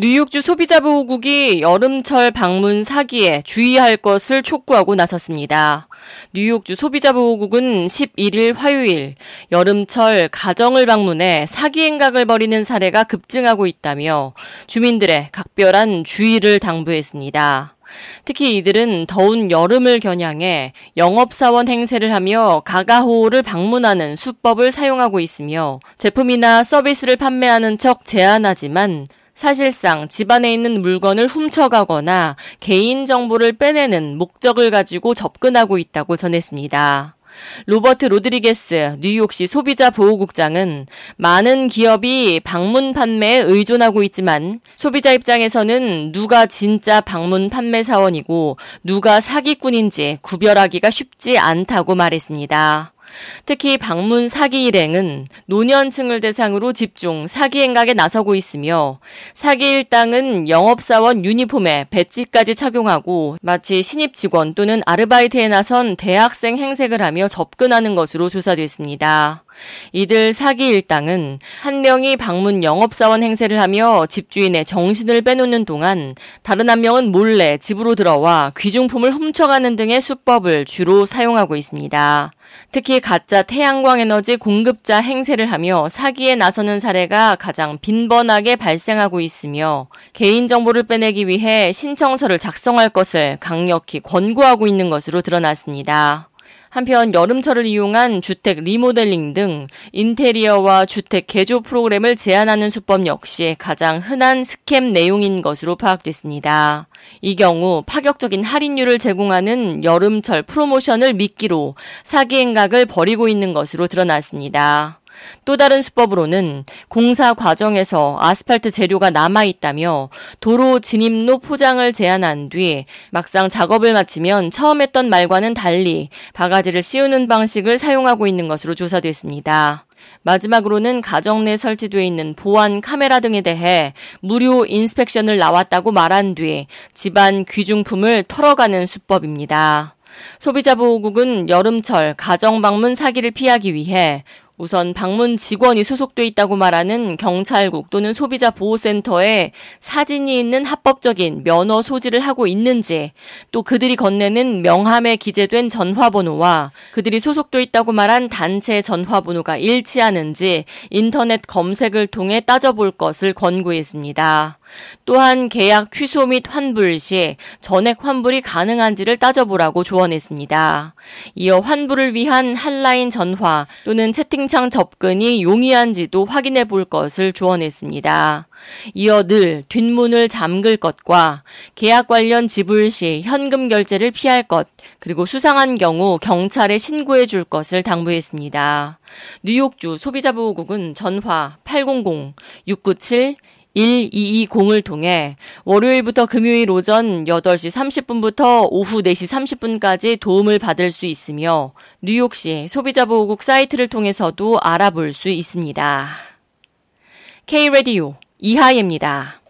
뉴욕주 소비자보호국이 여름철 방문 사기에 주의할 것을 촉구하고 나섰습니다. 뉴욕주 소비자보호국은 11일 화요일 여름철 가정을 방문해 사기 행각을 벌이는 사례가 급증하고 있다며 주민들의 각별한 주의를 당부했습니다. 특히 이들은 더운 여름을 겨냥해 영업사원 행세를 하며 가가호를 방문하는 수법을 사용하고 있으며 제품이나 서비스를 판매하는 척 제안하지만 사실상 집안에 있는 물건을 훔쳐가거나 개인 정보를 빼내는 목적을 가지고 접근하고 있다고 전했습니다. 로버트 로드리게스 뉴욕시 소비자 보호국장은 많은 기업이 방문 판매에 의존하고 있지만 소비자 입장에서는 누가 진짜 방문 판매 사원이고 누가 사기꾼인지 구별하기가 쉽지 않다고 말했습니다. 특히 방문 사기 일행은 노년층을 대상으로 집중 사기 행각에 나서고 있으며 사기 일당은 영업사원 유니폼에 배지까지 착용하고 마치 신입 직원 또는 아르바이트에 나선 대학생 행색을 하며 접근하는 것으로 조사됐습니다. 이들 사기 일당은 한 명이 방문 영업사원 행세를 하며 집주인의 정신을 빼놓는 동안 다른 한 명은 몰래 집으로 들어와 귀중품을 훔쳐가는 등의 수법을 주로 사용하고 있습니다. 특히 가짜 태양광 에너지 공급자 행세를 하며 사기에 나서는 사례가 가장 빈번하게 발생하고 있으며 개인정보를 빼내기 위해 신청서를 작성할 것을 강력히 권고하고 있는 것으로 드러났습니다. 한편 여름철을 이용한 주택 리모델링 등 인테리어와 주택 개조 프로그램을 제안하는 수법 역시 가장 흔한 스캠 내용인 것으로 파악됐습니다. 이 경우 파격적인 할인율을 제공하는 여름철 프로모션을 미끼로 사기 행각을 벌이고 있는 것으로 드러났습니다. 또 다른 수법으로는 공사 과정에서 아스팔트 재료가 남아 있다며 도로 진입로 포장을 제한한 뒤 막상 작업을 마치면 처음 했던 말과는 달리 바가지를 씌우는 방식을 사용하고 있는 것으로 조사됐습니다. 마지막으로는 가정 내 설치되어 있는 보안 카메라 등에 대해 무료 인스펙션을 나왔다고 말한 뒤 집안 귀중품을 털어가는 수법입니다. 소비자보호국은 여름철 가정 방문 사기를 피하기 위해 우선 방문 직원이 소속돼 있다고 말하는 경찰국 또는 소비자 보호센터에 사진이 있는 합법적인 면허 소지를 하고 있는지 또 그들이 건네는 명함에 기재된 전화번호와 그들이 소속돼 있다고 말한 단체 전화번호가 일치하는지 인터넷 검색을 통해 따져볼 것을 권고했습니다. 또한 계약 취소 및 환불 시 전액 환불이 가능한지를 따져보라고 조언했습니다. 이어 환불을 위한 한라인 전화 또는 채팅 창 접근이 용이한지도 확인해 볼 것을 조언했습니다. 이어 늘 뒷문을 잠글 것과 계약 관련 지불 시 현금 결제를 피할 것, 그리고 수상한 경우 경찰에 신고해 줄 것을 당부했습니다. 뉴욕주 소비자보호국은 전화 800-697 1220을 통해 월요일부터 금요일 오전 8시 30분부터 오후 4시 30분까지 도움을 받을 수 있으며 뉴욕시 소비자보호국 사이트를 통해서도 알아볼 수 있습니다. K-Radio 이하예입니다.